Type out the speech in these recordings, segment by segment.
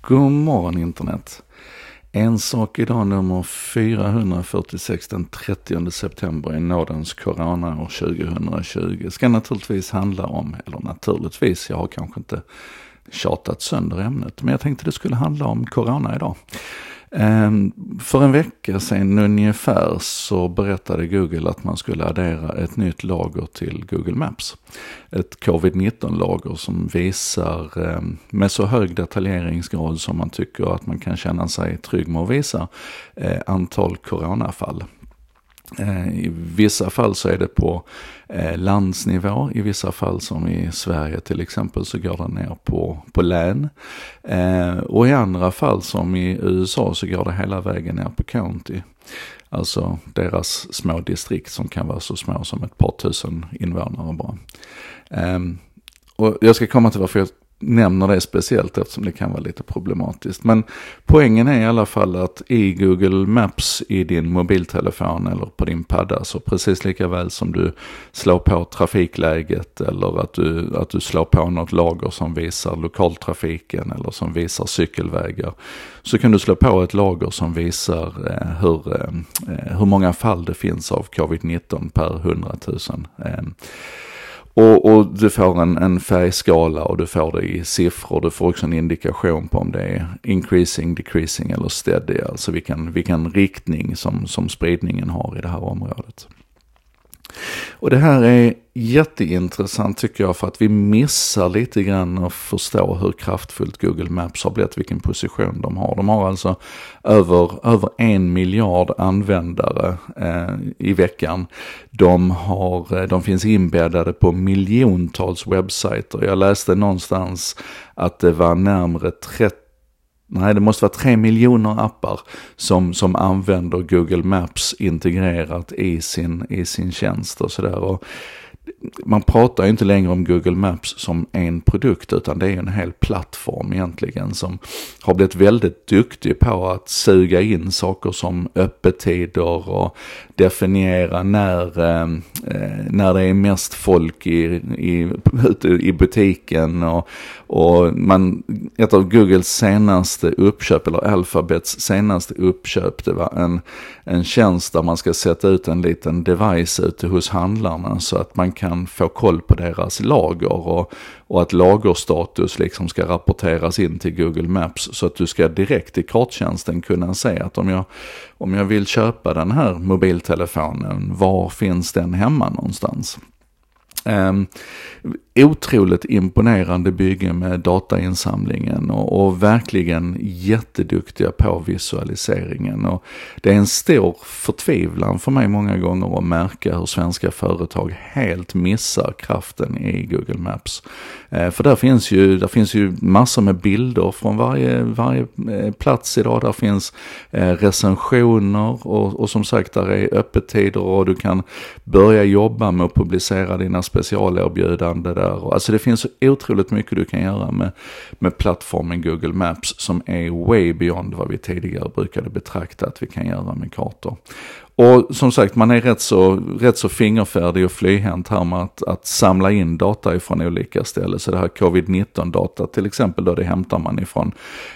God morgon internet. En sak idag nummer 446 den 30 september i nådens corona år 2020 ska naturligtvis handla om, eller naturligtvis, jag har kanske inte tjatat sönder ämnet, men jag tänkte det skulle handla om corona idag. Ehm, för en vecka sedan ungefär så berättade Google att man skulle addera ett nytt lager till Google Maps. Ett covid-19-lager som visar ehm, med så hög detaljeringsgrad som man tycker att man kan känna sig trygg med att visa eh, antal coronafall. Eh, I vissa fall så är det på eh, landsnivå, i vissa fall som i Sverige till exempel så går det ner på, på län. Eh, och i andra fall som i USA så går det hela vägen ner på county. Alltså deras små distrikt som kan vara så små som ett par tusen invånare bara. Ehm, och jag ska komma till varför jag nämner det speciellt eftersom det kan vara lite problematiskt. Men poängen är i alla fall att i Google Maps i din mobiltelefon eller på din padda så precis lika väl som du slår på trafikläget eller att du, att du slår på något lager som visar lokaltrafiken eller som visar cykelvägar. Så kan du slå på ett lager som visar eh, hur, eh, eh hur många fall det finns av covid-19 per 100 000. Eh, och, och, du får en, en färgskala och du får det i siffror. Du får också en indikation på om det är increasing, decreasing eller steady. Alltså vilken, vilken riktning som, som spridningen har i det här området. Och det här är jätteintressant tycker jag för att vi missar lite grann att förstå hur kraftfullt Google Maps har blivit, vilken position de har. De har alltså över, över en miljard användare eh, i veckan. De, har, eh, de finns inbäddade på miljontals webbsajter. Jag läste någonstans att det var närmare 30 Nej, det måste vara tre miljoner appar som, som använder Google Maps integrerat i sin, i sin tjänst och sådär man pratar ju inte längre om Google Maps som en produkt utan det är en hel plattform egentligen som har blivit väldigt duktig på att suga in saker som öppettider och definiera när, eh, eh, när det är mest folk i, i, ute i butiken och, och man, ett av Googles senaste uppköp, eller Alphabets senaste uppköp, det var en, en tjänst där man ska sätta ut en liten device ute hos handlarna så att man kan få koll på deras lager och, och att lagerstatus liksom ska rapporteras in till Google Maps så att du ska direkt i karttjänsten kunna se att om jag, om jag vill köpa den här mobiltelefonen, var finns den hemma någonstans? Ehm, Otroligt imponerande bygge med datainsamlingen och, och, verkligen jätteduktiga på visualiseringen. Och det är en stor förtvivlan för mig många gånger att märka hur svenska företag helt missar kraften i Google Maps. Eh, för där finns, ju, där finns ju massor med bilder från varje, varje eh, plats idag. Där finns eh, recensioner och, och som sagt där är öppettider och du kan börja jobba med att publicera dina specialerbjudanden där. Alltså det finns så otroligt mycket du kan göra med, med plattformen Google Maps som är way beyond vad vi tidigare brukade betrakta att vi kan göra med kartor. Och som sagt, man är rätt så, rätt så fingerfärdig och flyhänt här med att, att samla in data ifrån olika ställen. Så det här covid-19 data till exempel då det hämtar man ifrån,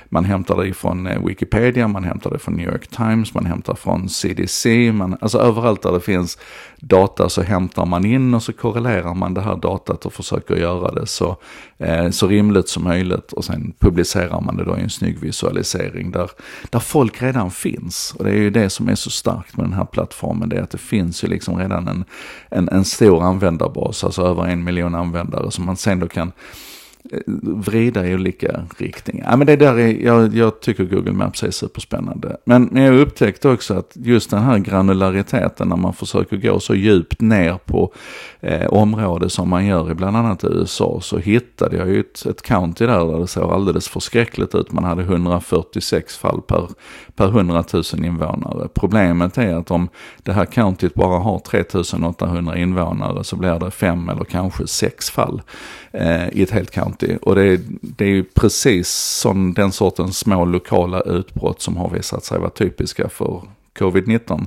man hämtar det ifrån eh, Wikipedia, man hämtar det från New York Times, man hämtar från CDC, man, alltså överallt där det finns data så hämtar man in och så korrelerar man det här datat och försöker göra det så, eh, så rimligt som möjligt och sen publicerar man det då i en snygg visualisering där, där folk redan finns. Och det är ju det som är så starkt med den här plattformen, det är att det finns ju liksom redan en, en, en stor användarbas, alltså över en miljon användare som man sen då kan vrida i olika riktningar. Ja, men det där är, jag, jag tycker Google Maps är superspännande. Men, men jag upptäckte också att just den här granulariteten när man försöker gå så djupt ner på eh, område som man gör i bland annat USA så hittade jag ju ett, ett county där, där det såg alldeles förskräckligt ut. Man hade 146 fall per, per 100 000 invånare. Problemet är att om det här countyt bara har 3800 invånare så blir det fem eller kanske sex fall eh, i ett helt county. Och det är, det är ju precis som den sortens små lokala utbrott som har visat sig vara typiska för covid-19.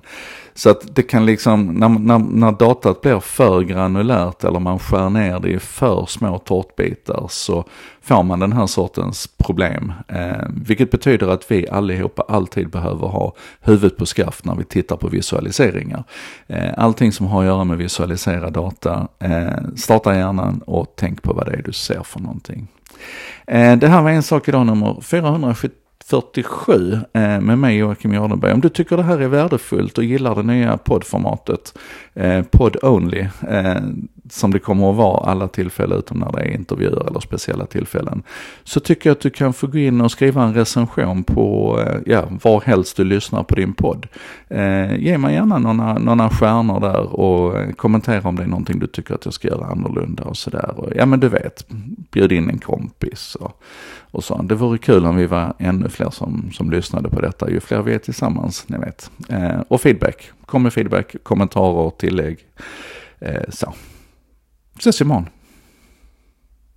Så att det kan liksom, när, när, när datat blir för granulärt eller man skär ner det i för små tårtbitar så får man den här sortens problem. Eh, vilket betyder att vi allihopa alltid behöver ha huvudet på skaft när vi tittar på visualiseringar. Eh, allting som har att göra med visualisera data, eh, starta hjärnan och tänk på vad det är du ser för någonting. Eh, det här var en sak idag nummer 470 47 eh, med mig Joakim Jardenberg. Om du tycker det här är värdefullt och gillar det nya poddformatet, eh, podd only, eh, som det kommer att vara alla tillfällen utom när det är intervjuer eller speciella tillfällen, så tycker jag att du kan få gå in och skriva en recension på, eh, ja, var helst du lyssnar på din podd. Eh, ge mig gärna några, några stjärnor där och eh, kommentera om det är någonting du tycker att jag ska göra annorlunda och sådär. Ja men du vet, bjud in en kompis och, och så. Det vore kul om vi var ännu fler som, som lyssnade på detta, ju fler vi är tillsammans, ni vet. Eh, och feedback, kom med feedback, kommentarer, tillägg. Eh, så. Ça, c'est mon.